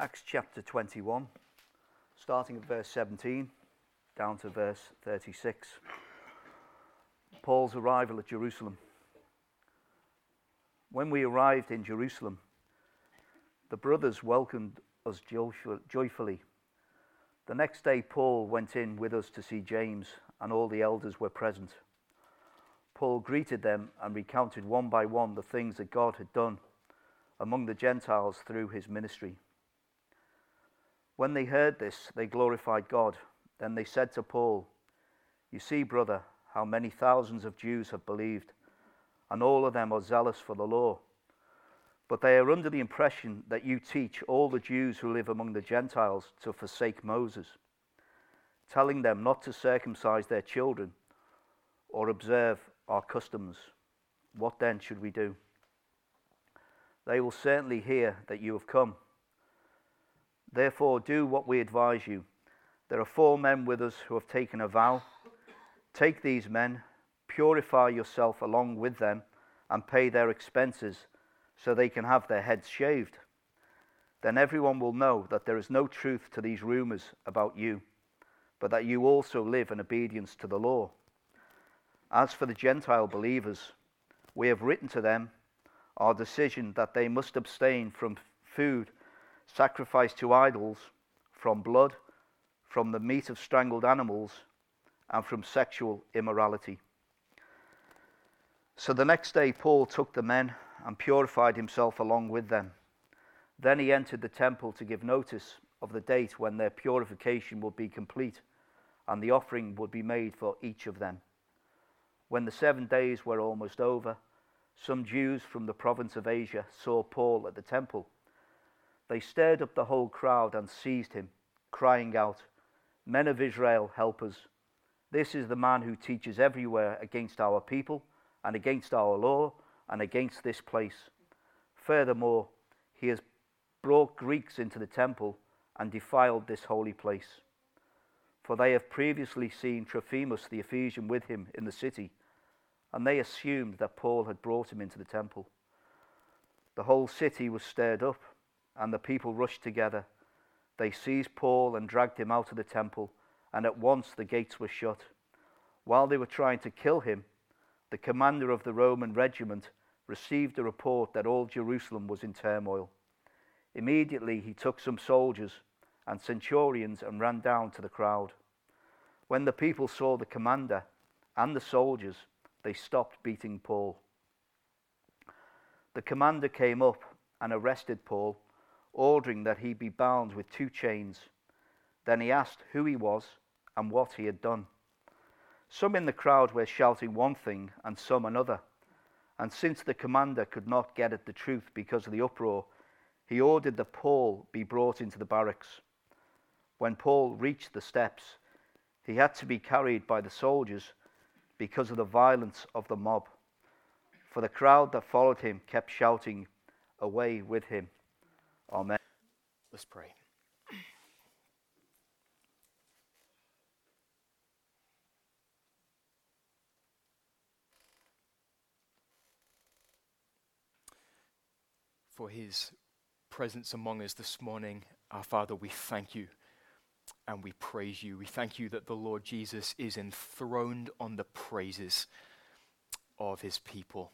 Acts chapter 21, starting at verse 17 down to verse 36. Paul's arrival at Jerusalem. When we arrived in Jerusalem, the brothers welcomed us joyfully. The next day, Paul went in with us to see James, and all the elders were present. Paul greeted them and recounted one by one the things that God had done among the Gentiles through his ministry. When they heard this, they glorified God. Then they said to Paul, You see, brother, how many thousands of Jews have believed, and all of them are zealous for the law. But they are under the impression that you teach all the Jews who live among the Gentiles to forsake Moses, telling them not to circumcise their children or observe our customs. What then should we do? They will certainly hear that you have come. Therefore, do what we advise you. There are four men with us who have taken a vow. Take these men, purify yourself along with them, and pay their expenses so they can have their heads shaved. Then everyone will know that there is no truth to these rumors about you, but that you also live in obedience to the law. As for the Gentile believers, we have written to them our decision that they must abstain from food sacrificed to idols, from blood, from the meat of strangled animals, and from sexual immorality. So the next day, Paul took the men and purified himself along with them. Then he entered the temple to give notice of the date when their purification would be complete and the offering would be made for each of them. When the seven days were almost over, some Jews from the province of Asia saw Paul at the temple. They stirred up the whole crowd and seized him, crying out, Men of Israel, help us. This is the man who teaches everywhere against our people and against our law and against this place. Furthermore, he has brought Greeks into the temple and defiled this holy place. For they have previously seen Trophimus the Ephesian with him in the city, and they assumed that Paul had brought him into the temple. The whole city was stirred up, and the people rushed together. They seized Paul and dragged him out of the temple, and at once the gates were shut. While they were trying to kill him, the commander of the Roman regiment received a report that all Jerusalem was in turmoil. Immediately he took some soldiers and centurions and ran down to the crowd. When the people saw the commander and the soldiers, they stopped beating Paul. The commander came up and arrested Paul, ordering that he be bound with two chains. Then he asked who he was and what he had done. Some in the crowd were shouting one thing and some another. And since the commander could not get at the truth because of the uproar, he ordered that Paul be brought into the barracks. When Paul reached the steps, he had to be carried by the soldiers because of the violence of the mob. For the crowd that followed him kept shouting, Away with him. Amen. Let's pray. for his presence among us this morning. Our Father, we thank you and we praise you. We thank you that the Lord Jesus is enthroned on the praises of his people.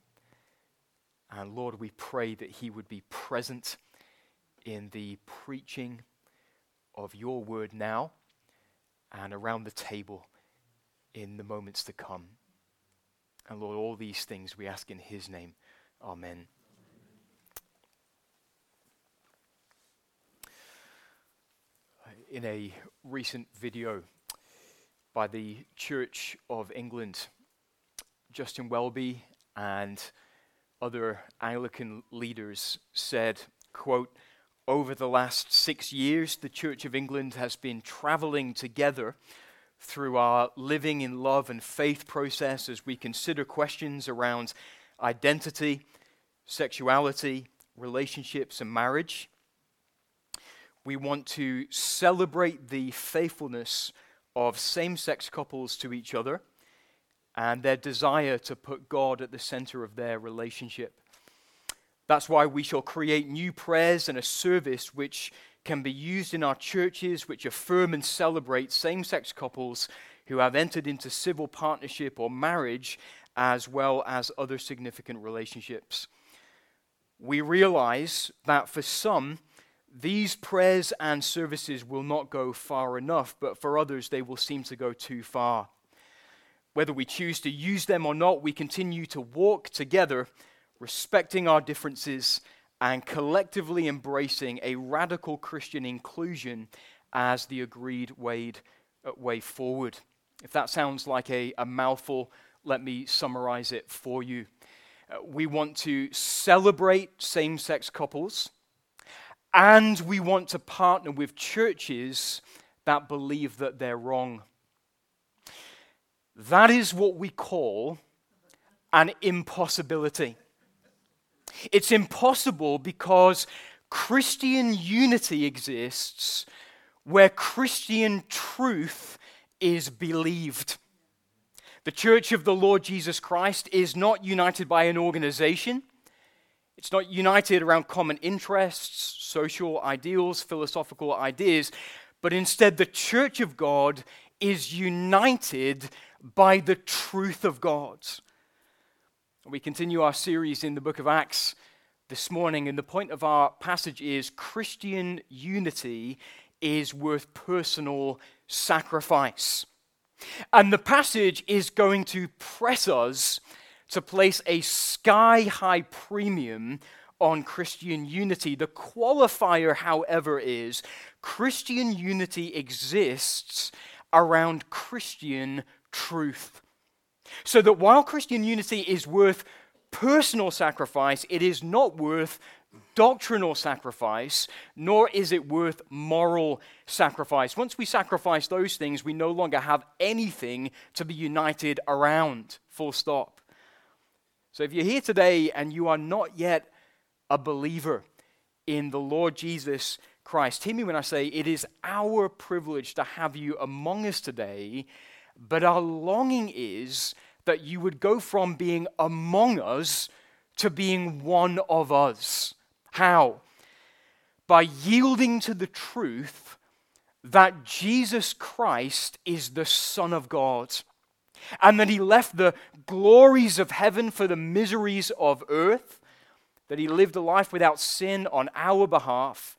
And Lord, we pray that he would be present in the preaching of your word now and around the table in the moments to come. And Lord, all these things we ask in his name. Amen. in a recent video by the Church of England. Justin Welby and other Anglican leaders said, quote, over the last six years, the Church of England has been traveling together through our living in love and faith process as we consider questions around identity, sexuality, relationships, and marriage we want to celebrate the faithfulness of same sex couples to each other and their desire to put God at the center of their relationship. That's why we shall create new prayers and a service which can be used in our churches which affirm and celebrate same sex couples who have entered into civil partnership or marriage, as well as other significant relationships. We realize that for some, these prayers and services will not go far enough, but for others, they will seem to go too far. Whether we choose to use them or not, we continue to walk together, respecting our differences and collectively embracing a radical Christian inclusion as the agreed way, uh, way forward. If that sounds like a, a mouthful, let me summarize it for you. Uh, we want to celebrate same sex couples, and we want to partner with churches that believe that they're wrong. That is what we call an impossibility. It's impossible because Christian unity exists where Christian truth is believed. The church of the Lord Jesus Christ is not united by an organization. It's not united around common interests, social ideals, philosophical ideas, but instead the church of God is united by the truth of God. We continue our series in the book of Acts this morning, and the point of our passage is Christian unity is worth personal sacrifice. And the passage is going to press us to place a sky high premium on Christian unity. The qualifier, however, is Christian unity exists around Christian truth. So that while Christian unity is worth personal sacrifice, it is not worth doctrinal sacrifice, nor is it worth moral sacrifice. Once we sacrifice those things, we no longer have anything to be united around. Full stop. So if you're here today and you are not yet a believer in the Lord Jesus Christ, hear me when I say it is our privilege to have you among us today but our longing is that you would go from being among us to being one of us. How? By yielding to the truth that Jesus Christ is the Son of God and that he left the glories of heaven for the miseries of earth, that he lived a life without sin on our behalf,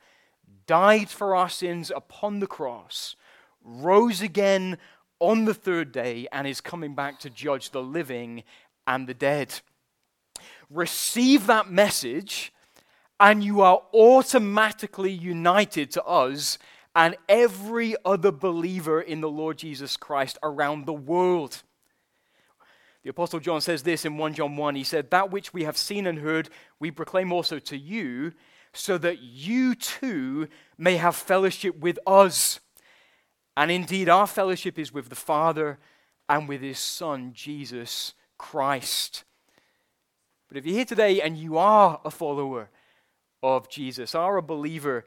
died for our sins upon the cross, rose again on the third day and is coming back to judge the living and the dead. Receive that message, and you are automatically united to us and every other believer in the Lord Jesus Christ around the world. The Apostle John says this in 1 John 1. He said, That which we have seen and heard, we proclaim also to you, so that you too may have fellowship with us. And indeed, our fellowship is with the Father and with His Son, Jesus Christ. But if you're here today and you are a follower of Jesus, are a believer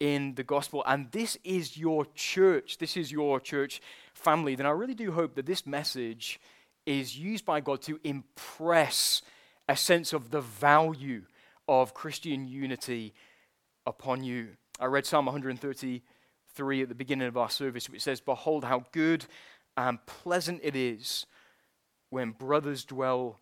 in the gospel, and this is your church, this is your church family, then I really do hope that this message is used by God to impress a sense of the value of Christian unity upon you. I read Psalm 130 3 at the beginning of our service, which says, Behold, how good and pleasant it is when brothers dwell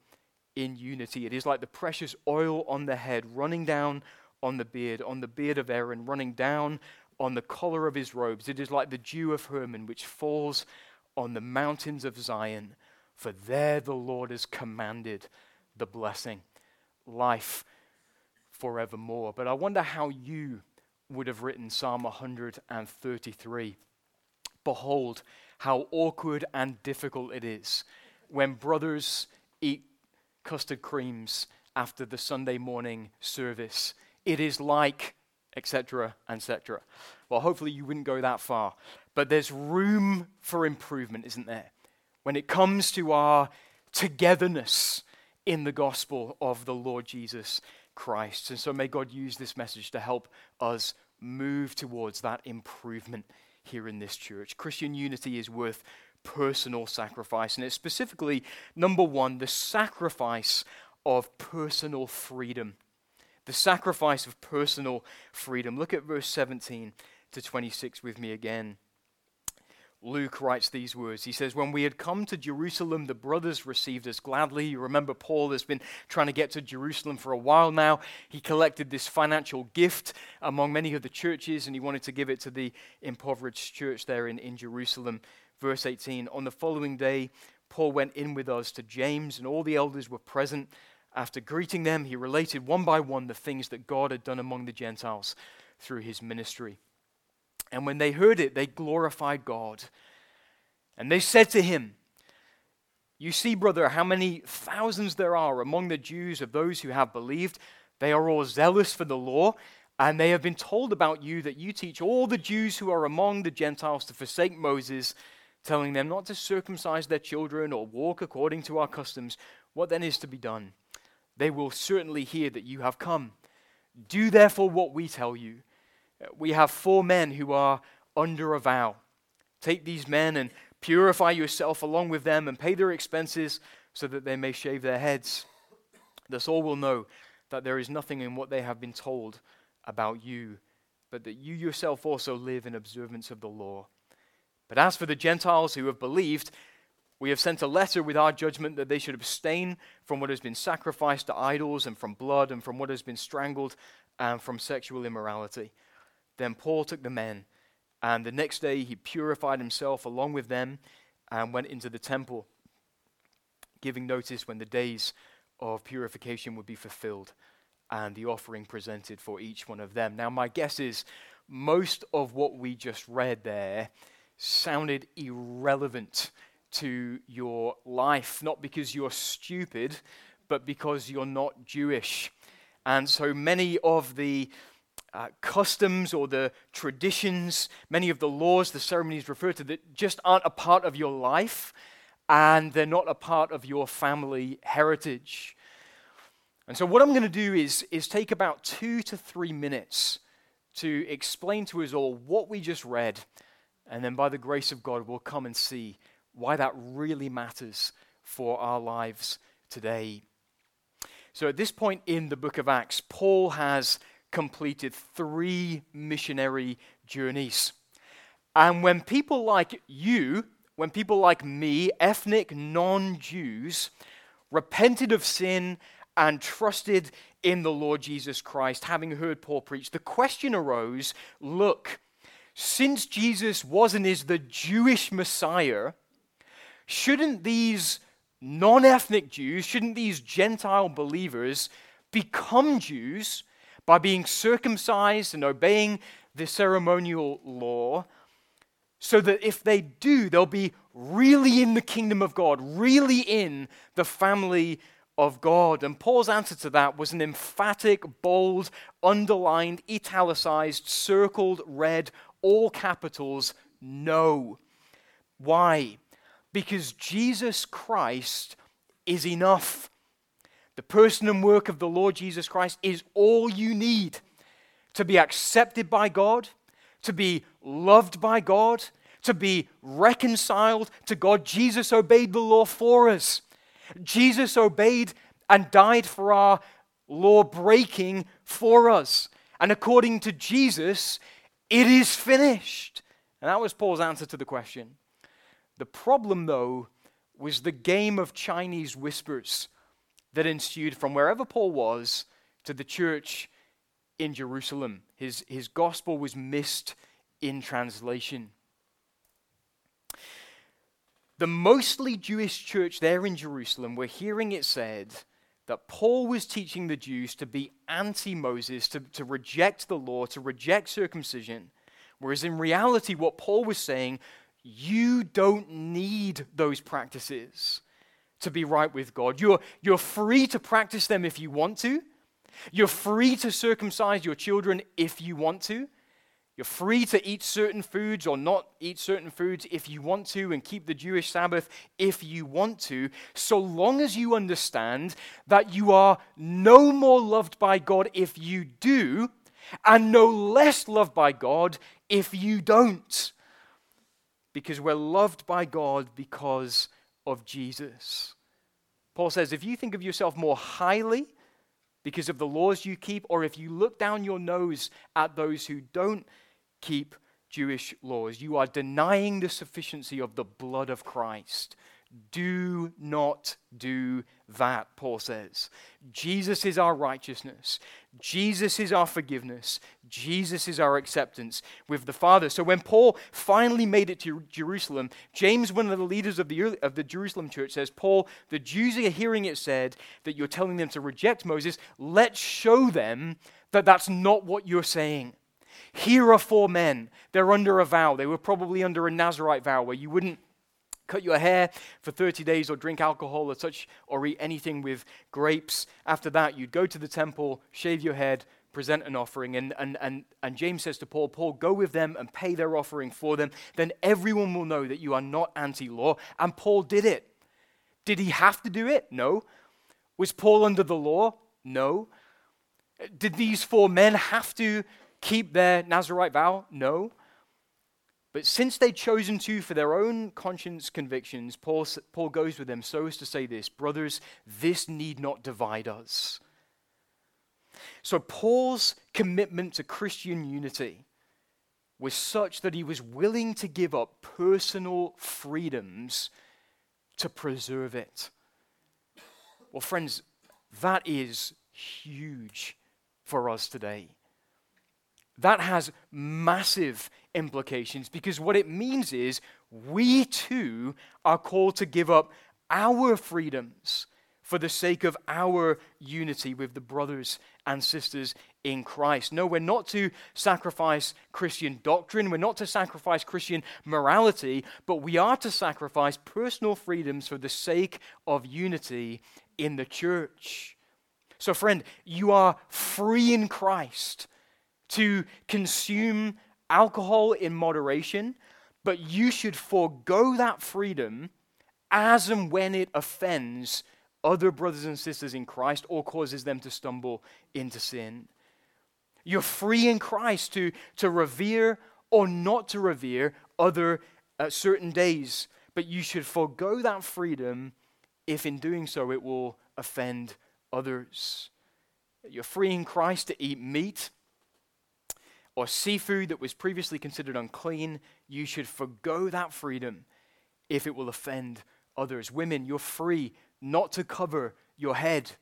in unity. It is like the precious oil on the head running down on the beard, on the beard of Aaron, running down on the collar of his robes. It is like the dew of Hermon, which falls on the mountains of Zion. For there the Lord has commanded the blessing, life forevermore. But I wonder how you would have written Psalm 133. Behold, how awkward and difficult it is when brothers eat custard creams after the Sunday morning service. It is like, etc., etc. Well, hopefully you wouldn't go that far. But there's room for improvement, isn't there? When it comes to our togetherness in the gospel of the Lord Jesus Christ. And so may God use this message to help us move towards that improvement here in this church. Christian unity is worth personal sacrifice, and it's specifically, number one, the sacrifice of personal freedom. the sacrifice of personal freedom. Look at verse 17 to 26 with me again. Luke writes these words. He says, When we had come to Jerusalem, the brothers received us gladly. You remember, Paul has been trying to get to Jerusalem for a while now. He collected this financial gift among many of the churches, and he wanted to give it to the impoverished church there in, in Jerusalem. Verse 18 On the following day, Paul went in with us to James, and all the elders were present. After greeting them, he related one by one the things that God had done among the Gentiles through his ministry. And when they heard it, they glorified God. And they said to him, You see, brother, how many thousands there are among the Jews of those who have believed. They are all zealous for the law, and they have been told about you that you teach all the Jews who are among the Gentiles to forsake Moses, telling them not to circumcise their children or walk according to our customs. What then is to be done? They will certainly hear that you have come. Do therefore what we tell you we have four men who are under a vow. Take these men and purify yourself along with them and pay their expenses so that they may shave their heads. Thus all will know that there is nothing in what they have been told about you, but that you yourself also live in observance of the law. But as for the Gentiles who have believed, we have sent a letter with our judgment that they should abstain from what has been sacrificed to idols, and from blood, and from what has been strangled, and from sexual immorality. Then Paul took the men, and the next day he purified himself along with them and went into the temple, giving notice when the days of purification would be fulfilled and the offering presented for each one of them. Now, my guess is most of what we just read there sounded irrelevant to your life, not because you're stupid, but because you're not Jewish. And so many of the uh, customs or the traditions, many of the laws, the ceremonies referred to that just aren't a part of your life and they're not a part of your family heritage. And so, what I'm going to do is, is take about two to three minutes to explain to us all what we just read, and then by the grace of God, we'll come and see why that really matters for our lives today. So, at this point in the book of Acts, Paul has completed three missionary journeys. And when people like you, when people like me, ethnic non Jews, repented of sin and trusted in the Lord Jesus Christ, having heard Paul preach, the question arose look, since Jesus was and is the Jewish Messiah, shouldn't these non ethnic Jews, shouldn't these Gentile believers become Jews by being circumcised and obeying the ceremonial law, so that if they do, they'll be really in the kingdom of God, really in the family of God. And Paul's answer to that was an emphatic, bold, underlined, italicized, circled, red, all capitals, no. Why? Because Jesus Christ is enough. The person and work of the Lord Jesus Christ is all you need to be accepted by God, to be loved by God, to be reconciled to God. Jesus obeyed the law for us. Jesus obeyed and died for our law breaking for us. And according to Jesus, it is finished. And that was Paul's answer to the question. The problem, though, was the game of Chinese whispers that ensued from wherever Paul was to the church in Jerusalem. His, his gospel was missed in translation. The mostly Jewish church there in Jerusalem were hearing it said that Paul was teaching the Jews to be anti Moses, to, to reject the law, to reject circumcision. Whereas in reality, what Paul was saying, you don't need those practices to be right with God. You're, you're free to practice them if you want to. You're free to circumcise your children if you want to. You're free to eat certain foods or not eat certain foods if you want to and keep the Jewish Sabbath if you want to, so long as you understand that you are no more loved by God if you do and no less loved by God if you don't. Because we're loved by God because of Jesus. Paul says if you think of yourself more highly because of the laws you keep, or if you look down your nose at those who don't keep Jewish laws, you are denying the sufficiency of the blood of Christ. Do not do that, Paul says. Jesus is our righteousness. Jesus is our forgiveness. Jesus is our acceptance with the Father. So when Paul finally made it to Jerusalem, James, one of the leaders of the, early, of the Jerusalem church, says, Paul, the Jews are hearing it said that you're telling them to reject Moses. Let's show them that that's not what you're saying. Here are four men. They're under a vow. They were probably under a Nazarite vow where you wouldn't cut your hair for 30 days or drink alcohol or such or eat anything with grapes. After that, you'd go to the temple, shave your head, present an offering. And, and, and, and James says to Paul, Paul, go with them and pay their offering for them. Then everyone will know that you are not anti law. And Paul did it. Did he have to do it? No. Was Paul under the law? No. Did these four men have to keep their Nazarite vow? No. But since they'd chosen to for their own conscience convictions, Paul, Paul goes with them so as to say this Brothers, this need not divide us. So Paul's commitment to Christian unity was such that he was willing to give up personal freedoms to preserve it. Well, friends, that is huge for us today. That has massive implications because what it means is we too are called to give up our freedoms for the sake of our unity with the brothers and sisters in Christ. No, we're not to sacrifice Christian doctrine, we're not to sacrifice Christian morality, but we are to sacrifice personal freedoms for the sake of unity in the church. So, friend, you are free in Christ to consume alcohol in moderation, but you should forego that freedom as and when it offends other brothers and sisters in Christ or causes them to stumble into sin. You're free in Christ to, to revere or not to revere other uh, certain days, but you should forego that freedom if in doing so it will offend others. You're free in Christ to eat meat or seafood that was previously considered unclean, you should forego that freedom if it will offend others. Women, you're free not to cover your head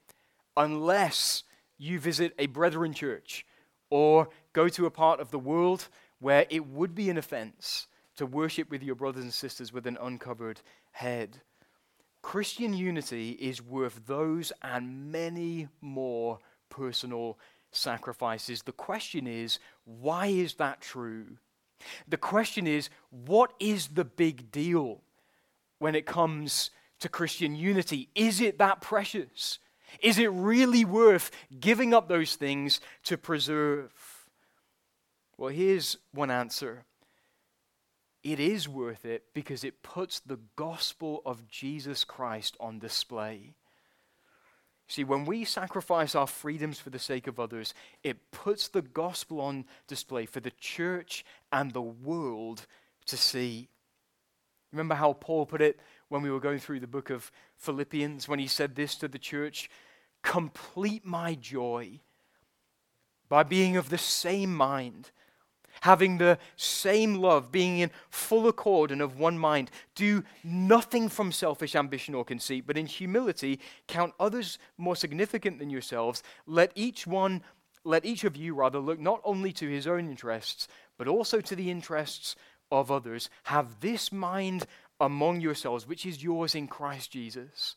unless you visit a brethren church or go to a part of the world where it would be an offense to worship with your brothers and sisters with an uncovered head. Christian unity is worth those and many more personal sacrifices. The question is, why is that true? The question is, what is the big deal when it comes to Christian unity? Is it that precious? Is it really worth giving up those things to preserve? Well, here's one answer. It is worth it because it puts the gospel of Jesus Christ on display. See, when we sacrifice our freedoms for the sake of others, it puts the gospel on display for the church and the world to see. Remember how Paul put it when we were going through the book of Philippians, when he said this to the church Complete my joy by being of the same mind having the same love, being in full accord and of one mind. Do nothing from selfish ambition or conceit, but in humility count others more significant than yourselves. Let each one, let each of you rather look not only to his own interests, but also to the interests of others. Have this mind among yourselves, which is yours in Christ Jesus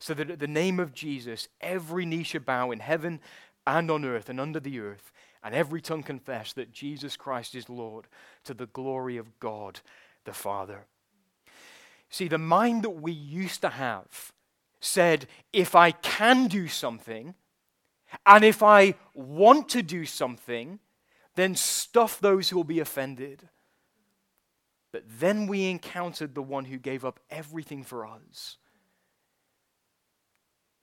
so that at the name of Jesus, every knee should bow in heaven and on earth and under the earth, and every tongue confess that Jesus Christ is Lord to the glory of God the Father. See, the mind that we used to have said, if I can do something, And if I want to do something, then stuff those who will be offended. But then we encountered the one who gave up everything for us.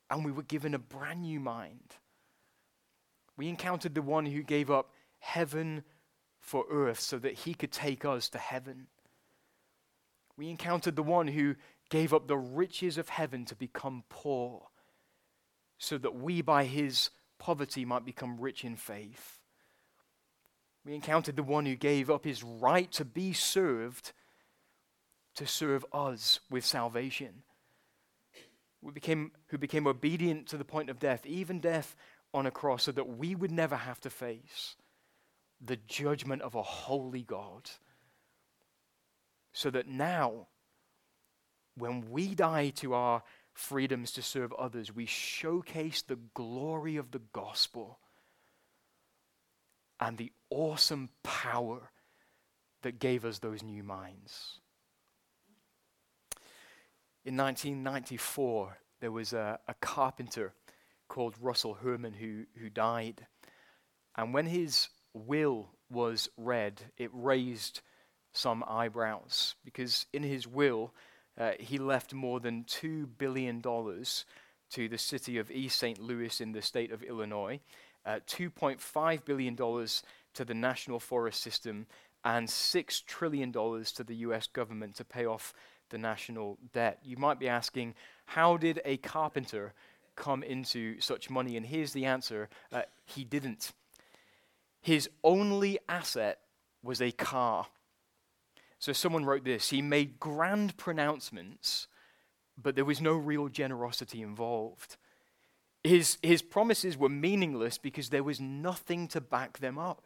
And we were given a brand new mind. We encountered the one who gave up heaven for earth so that he could take us to heaven. We encountered the one who gave up the riches of heaven to become poor so that we, by his poverty, might become rich in faith. We encountered the one who gave up his right to be served to serve us with salvation. We became, who became obedient to the point of death, even death on a cross, so that we would never have to face the judgment of a holy God. So that now, when we die to our freedoms to serve others, we showcase the glory of the gospel and the awesome power that gave us those new minds. In 1994, there was a, a carpenter called Russell Herman who, who died. And when his will was read, it raised some eyebrows because in his will, uh, he left more than $2 billion to the city of East St. Louis in the state of Illinois, uh, $2.5 billion to the National Forest System, and $6 trillion to the US government to pay off the national debt. You might be asking, how did a carpenter come into such money? And here's the answer uh, he didn't. His only asset was a car. So someone wrote this He made grand pronouncements, but there was no real generosity involved. His, his promises were meaningless because there was nothing to back them up.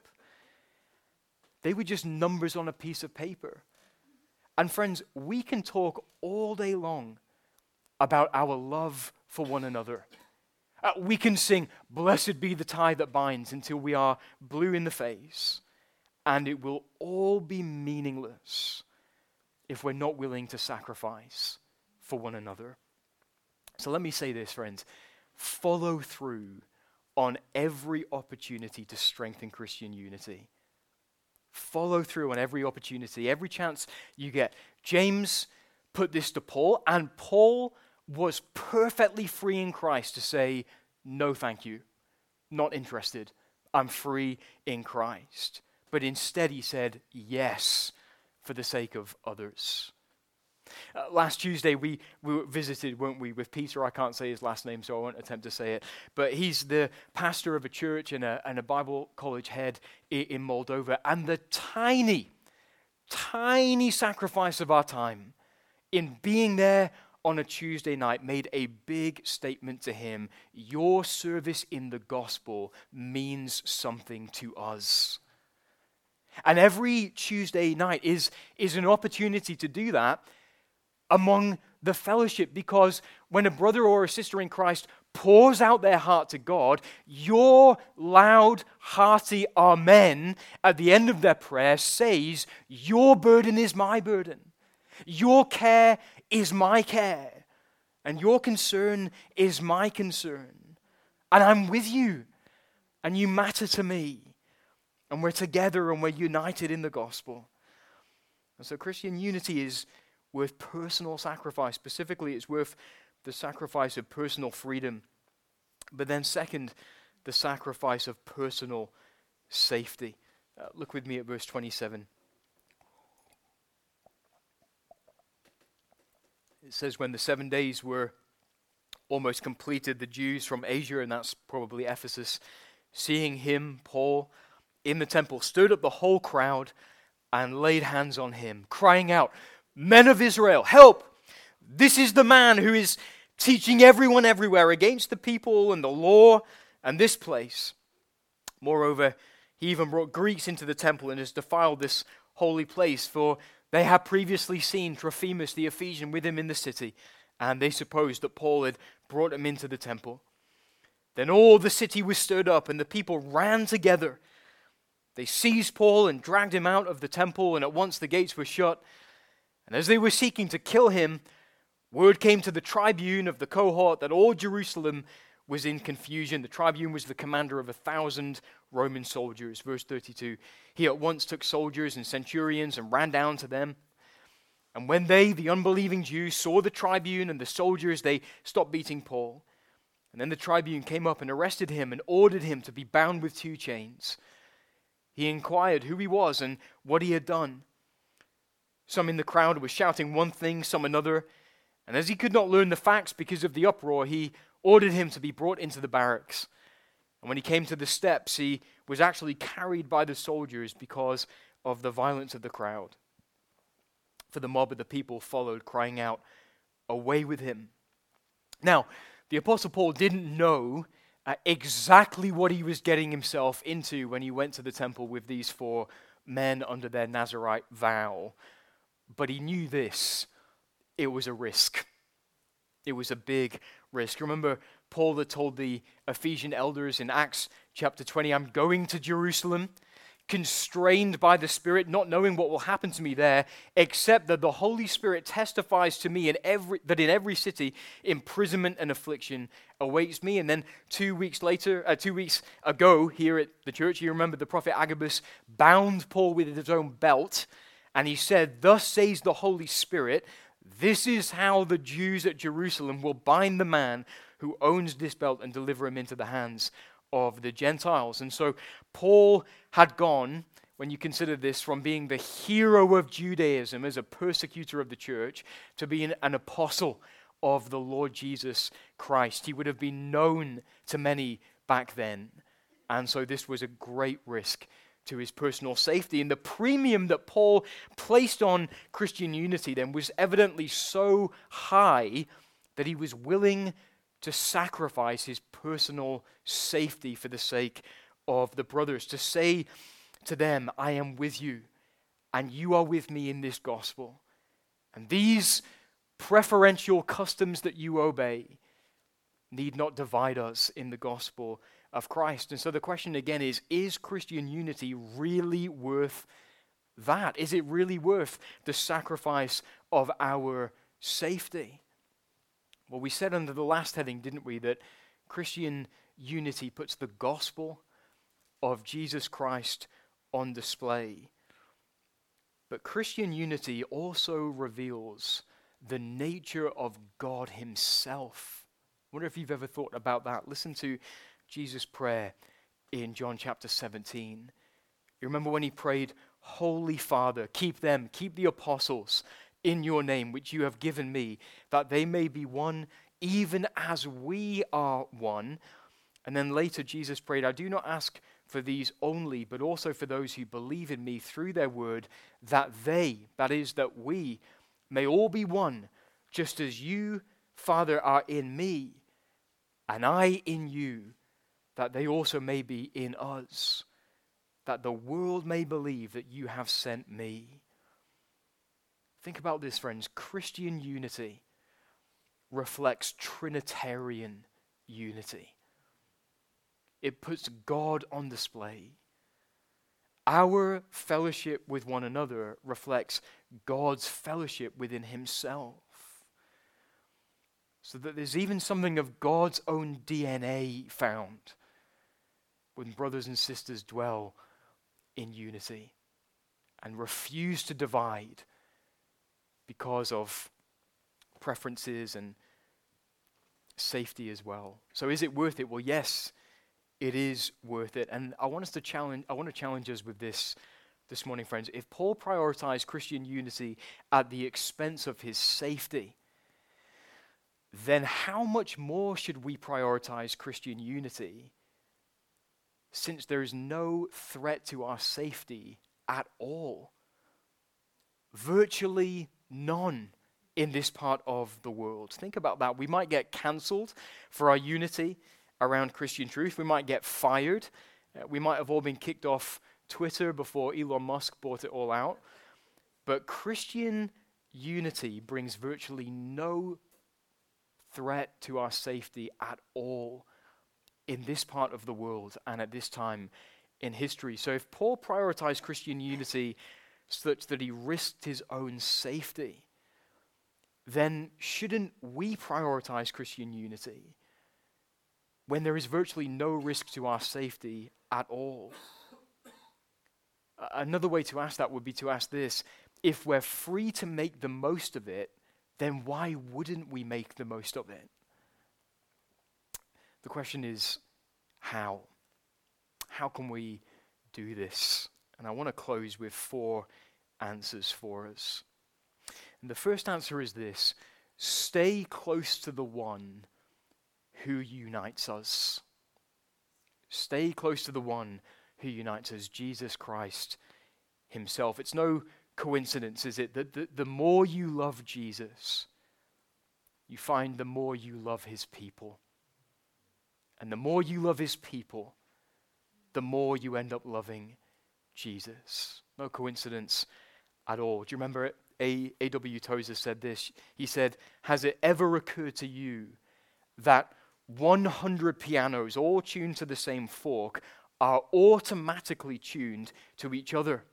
They were just numbers on a piece of paper. And friends, we can talk all day long about our love for one another. Uh, we can sing, Blessed be the tie that binds, until we are blue in the face and it will all be meaningless if we're not willing to sacrifice for one another. So let me say this, friends follow through on every opportunity to strengthen Christian unity. Follow through on every opportunity, every chance you get. James put this to Paul, and Paul was perfectly free in Christ to say, No, thank you. Not interested. I'm free in Christ but instead he said yes for the sake of others. Uh, last Tuesday, we, we visited, weren't we, with Peter? I can't say his last name, so I won't attempt to say it. But he's the pastor of a church and a, and a Bible college head in, in Moldova. And the tiny, tiny sacrifice of our time in being there on a Tuesday night made a big statement to him Your service in the gospel means something to us. And every Tuesday night is, is an opportunity to do that among the fellowship because when a brother or a sister in Christ pours out their heart to God, your loud, hearty Amen at the end of their prayer says, Your burden is my burden, your care is my care, and your concern is my concern. And I'm with you, and you matter to me and we're together and we're united in the gospel. And so Christian unity is worth personal sacrifice. Specifically, it's worth the sacrifice of personal freedom. But then, second, the sacrifice of personal safety. Uh, look with me at verse 27. It says, When the seven days were almost completed, the Jews from Asia, and that's probably Ephesus, seeing him, Paul, in the temple stood up the whole crowd and laid hands on him, crying out, Men of Israel, help! This is the man who is teaching everyone everywhere against the people and the law and this place. Moreover, he even brought Greeks into the temple and has defiled this holy place, for they had previously seen Trophimus the Ephesian with him in the city, and they supposed that Paul had brought him into the temple. Then all the city was stirred up, and the people ran together they seized Paul and dragged him out of the temple, and at once the gates were shut. And as they were seeking to kill him, word came to the tribune of the cohort that all Jerusalem was in confusion. The tribune was the commander of a thousand Roman soldiers. Verse 32 He at once took soldiers and centurions and ran down to them. And when they, the unbelieving Jews, saw the tribune and the soldiers, they stopped beating Paul. And then the tribune came up and arrested him and ordered him to be bound with two chains. He inquired who he was and what he had done. Some in the crowd were shouting one thing, some another. And as he could not learn the facts because of the uproar, he ordered him to be brought into the barracks. And when he came to the steps, he was actually carried by the soldiers because of the violence of the crowd. For the mob of the people followed, crying out, Away with him. Now, the Apostle Paul didn't know uh, exactly what he was getting himself into when he went to the temple with these four men under their Nazarite vow, but he knew this it was a risk. It was a big risk. Remember, Paul that told the Ephesian elders in Acts chapter 20, I'm going to Jerusalem, constrained by the Spirit, not knowing what will happen to me there, except that the Holy Spirit testifies to me in every, that in every city, imprisonment and affliction awaits me. And then two weeks later, uh, two weeks ago, here at the church, you remember the prophet Agabus bound Paul with his own belt, and he said, Thus says the Holy Spirit, this is how the Jews at Jerusalem will bind the man who owns this belt and deliver him into the hands of the Gentiles. And so Paul had gone, when you consider this, from being the hero of Judaism as a persecutor of the church to being an apostle of the Lord Jesus Christ. He would have been known to many back then. And so this was a great risk to his personal safety. And the premium that Paul placed on Christian unity then was evidently so high that he was willing to sacrifice his personal safety for the sake of the brothers, to say to them, I am with you, and you are with me in this gospel. And these preferential customs that you obey need not divide us in the gospel of Christ. And so the question again is Is Christian unity really worth that? Is it really worth the sacrifice of our safety? Well, we said under the last heading, didn't we, that Christian unity puts the gospel of Jesus Christ on display. But Christian unity also reveals the nature of God Himself. I wonder if you've ever thought about that. Listen to Jesus' prayer in John chapter 17. You remember when he prayed, Holy Father, keep them, keep the apostles in your name, which you have given me, that they may be one, even as we are one. And then later, Jesus prayed, I do not ask for these only, but also for those who believe in me through their word, that they, that is, that we, may all be one, just as you, Father, are in me, and I in you that they also may be in us, that the world may believe that you have sent me. Think about this, friends. Christian unity reflects Trinitarian unity, it puts God on display. Our fellowship with one another reflects God's fellowship within Himself. So that there's even something of God's own DNA found when brothers and sisters dwell in unity and refuse to divide because of preferences and safety as well. So is it worth it? Well, yes, it is worth it. And I want us to challenge I want to challenge us with this this morning, friends. If Paul prioritized Christian unity at the expense of his safety, then how much more should we prioritize Christian unity since there is no threat to our safety at all. Virtually none in this part of the world. Think about that. We might get cancelled for our unity around Christian truth, we might get fired, uh, we might have all been kicked off Twitter before Elon Musk bought it all out. But Christian unity brings virtually no threat to our safety at all in this part of the world and at this time in history. So if Paul prioritized Christian unity such that he risked his own safety, then shouldn't we prioritize Christian unity when there is virtually no risk to our safety at all? Another way to ask that would be to ask this if we're free to make the most of it, then why wouldn't we make the most of it? The question is how? How can we do this? And I want to close with four answers for us. And the first answer is this stay close to the one who unites us. Stay close to the one who unites us, Jesus Christ Himself. It's no coincidence, is it, that the, the more you love Jesus, you find the more you love His people. And the more you love His people, the more you end up loving Jesus. No coincidence at all. Do you remember it? A. A.W. Tozer said this. He said, Has it ever occurred to you that 100 pianos, all tuned to the same fork, are automatically tuned to each other?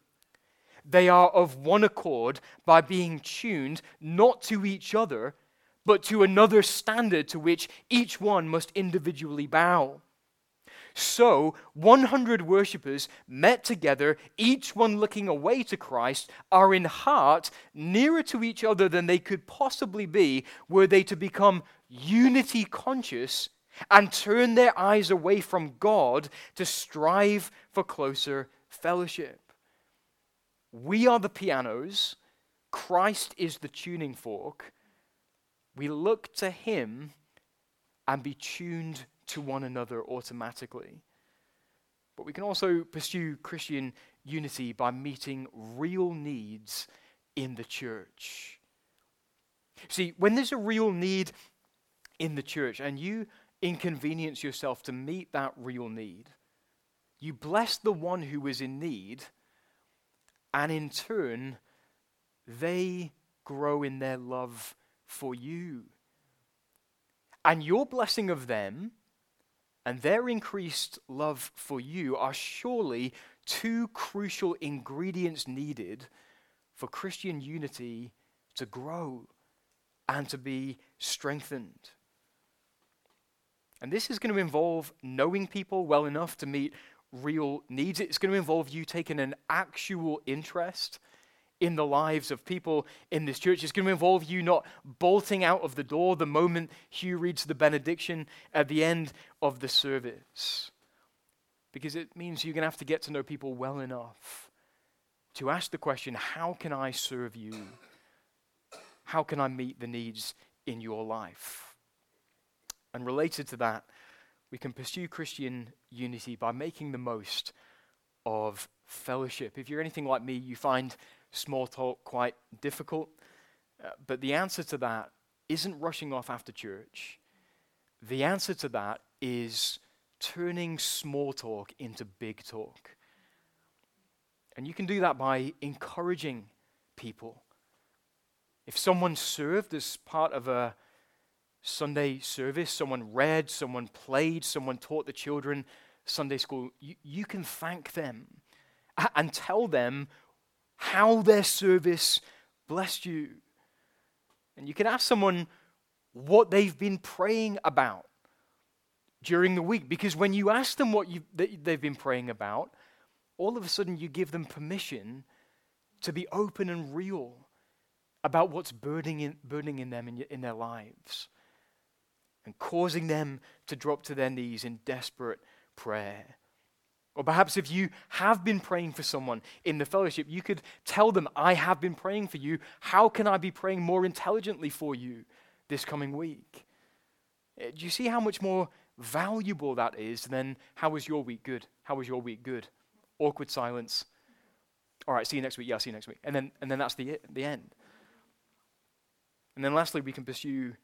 They are of one accord by being tuned not to each other, but to another standard to which each one must individually bow. So, 100 worshippers met together, each one looking away to Christ, are in heart nearer to each other than they could possibly be were they to become unity conscious and turn their eyes away from God to strive for closer fellowship. We are the pianos, Christ is the tuning fork. We look to Him and be tuned to one another automatically. But we can also pursue Christian unity by meeting real needs in the church. See, when there's a real need in the church and you inconvenience yourself to meet that real need, you bless the one who is in need, and in turn, they grow in their love for you. And your blessing of them and their increased love for you are surely two crucial ingredients needed for Christian unity to grow and to be strengthened. And this is going to involve knowing people well enough to meet real needs. It's going to involve you taking an actual interest in the lives of people in this church. It's going to involve you not bolting out of the door the moment Hugh reads the benediction at the end of the service. Because it means you're going to have to get to know people well enough to ask the question how can I serve you? How can I meet the needs in your life? And related to that, we can pursue Christian unity by making the most of fellowship. If you're anything like me, you find small talk quite difficult. Uh, but the answer to that isn't rushing off after church. The answer to that is turning small talk into big talk. And you can do that by encouraging people. If someone served as part of a Sunday service, someone read, someone played, someone taught the children Sunday school, you, you can thank them and tell them how their service blessed you. And you can ask someone what they've been praying about during the week. Because when you ask them what they've been praying about, all of a sudden you give them permission to be open and real about what's burning in, burning in them in, in their lives and causing them to drop to their knees in desperate prayer. Or perhaps if you have been praying for someone in the fellowship, you could tell them, I have been praying for you. How can I be praying more intelligently for you this coming week? Eh, do you see how much more valuable that is than how was your week good? How was your week good? Awkward silence. All right, see you next week. Yeah, see you next week. And then, and then that's the, the end. And then lastly, we can pursue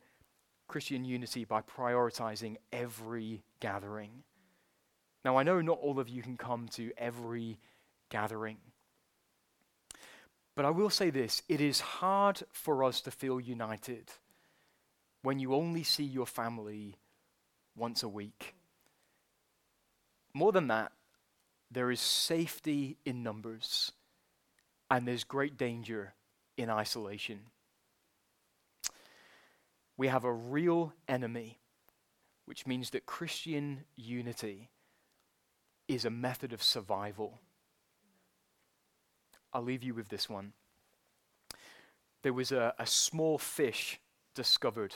Christian unity by prioritizing every gathering. Now, I know not all of you can come to every gathering. But I will say this it is hard for us to feel united when you only see your family once a week. More than that, there is safety in numbers, and there's great danger in isolation. We have a real enemy which means that Christian unity is a method of survival. I'll leave you with this one. There was a, a small fish discovered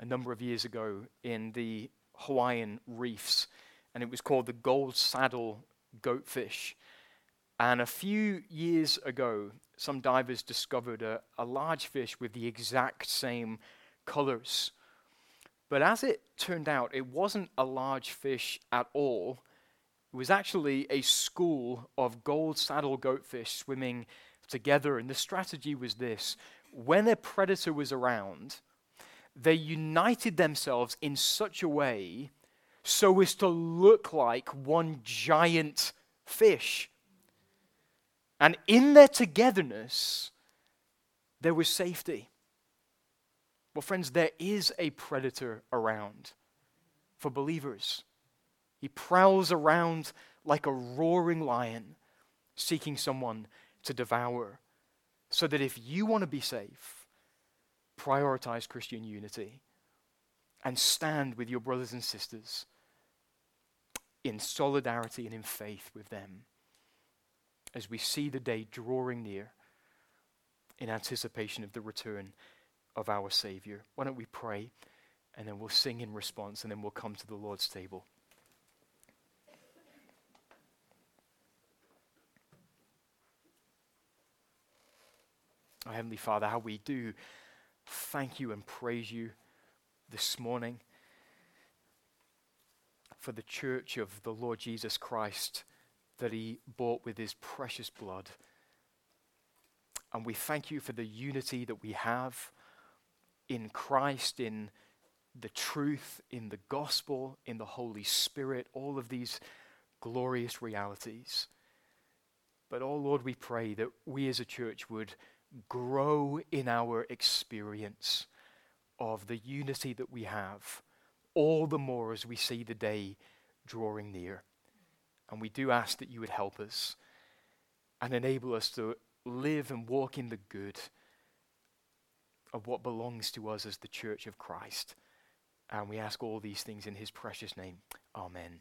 a number of years ago in the Hawaiian reefs, and it was called the gold saddle goatfish. And a few years ago, some divers discovered a, a large fish with the exact same colors. But as it turned out, it wasn't a large fish at all. It was actually a school of gold saddle goatfish swimming together. And the strategy was this when a predator was around, they united themselves in such a way so as to look like one giant fish. And in their togetherness, there was safety. Well, friends, there is a predator around for believers. He prowls around like a roaring lion, seeking someone to devour. So that if you want to be safe, prioritize Christian unity and stand with your brothers and sisters in solidarity and in faith with them as we see the day drawing near in anticipation of the return of our Savior. Why don't we pray and then we'll sing in response and then we'll come to the Lord's table. Our Heavenly Father, how we do thank you and praise you this morning for the church of the Lord Jesus Christ that he bought with his precious blood. And we thank you for the unity that we have in Christ, in the truth, in the gospel, in the Holy Spirit, all of these glorious realities. But, oh Lord, we pray that we as a church would grow in our experience of the unity that we have, all the more as we see the day drawing near. And we do ask that you would help us and enable us to live and walk in the good of what belongs to us as the church of Christ. And we ask all these things in his precious name. Amen.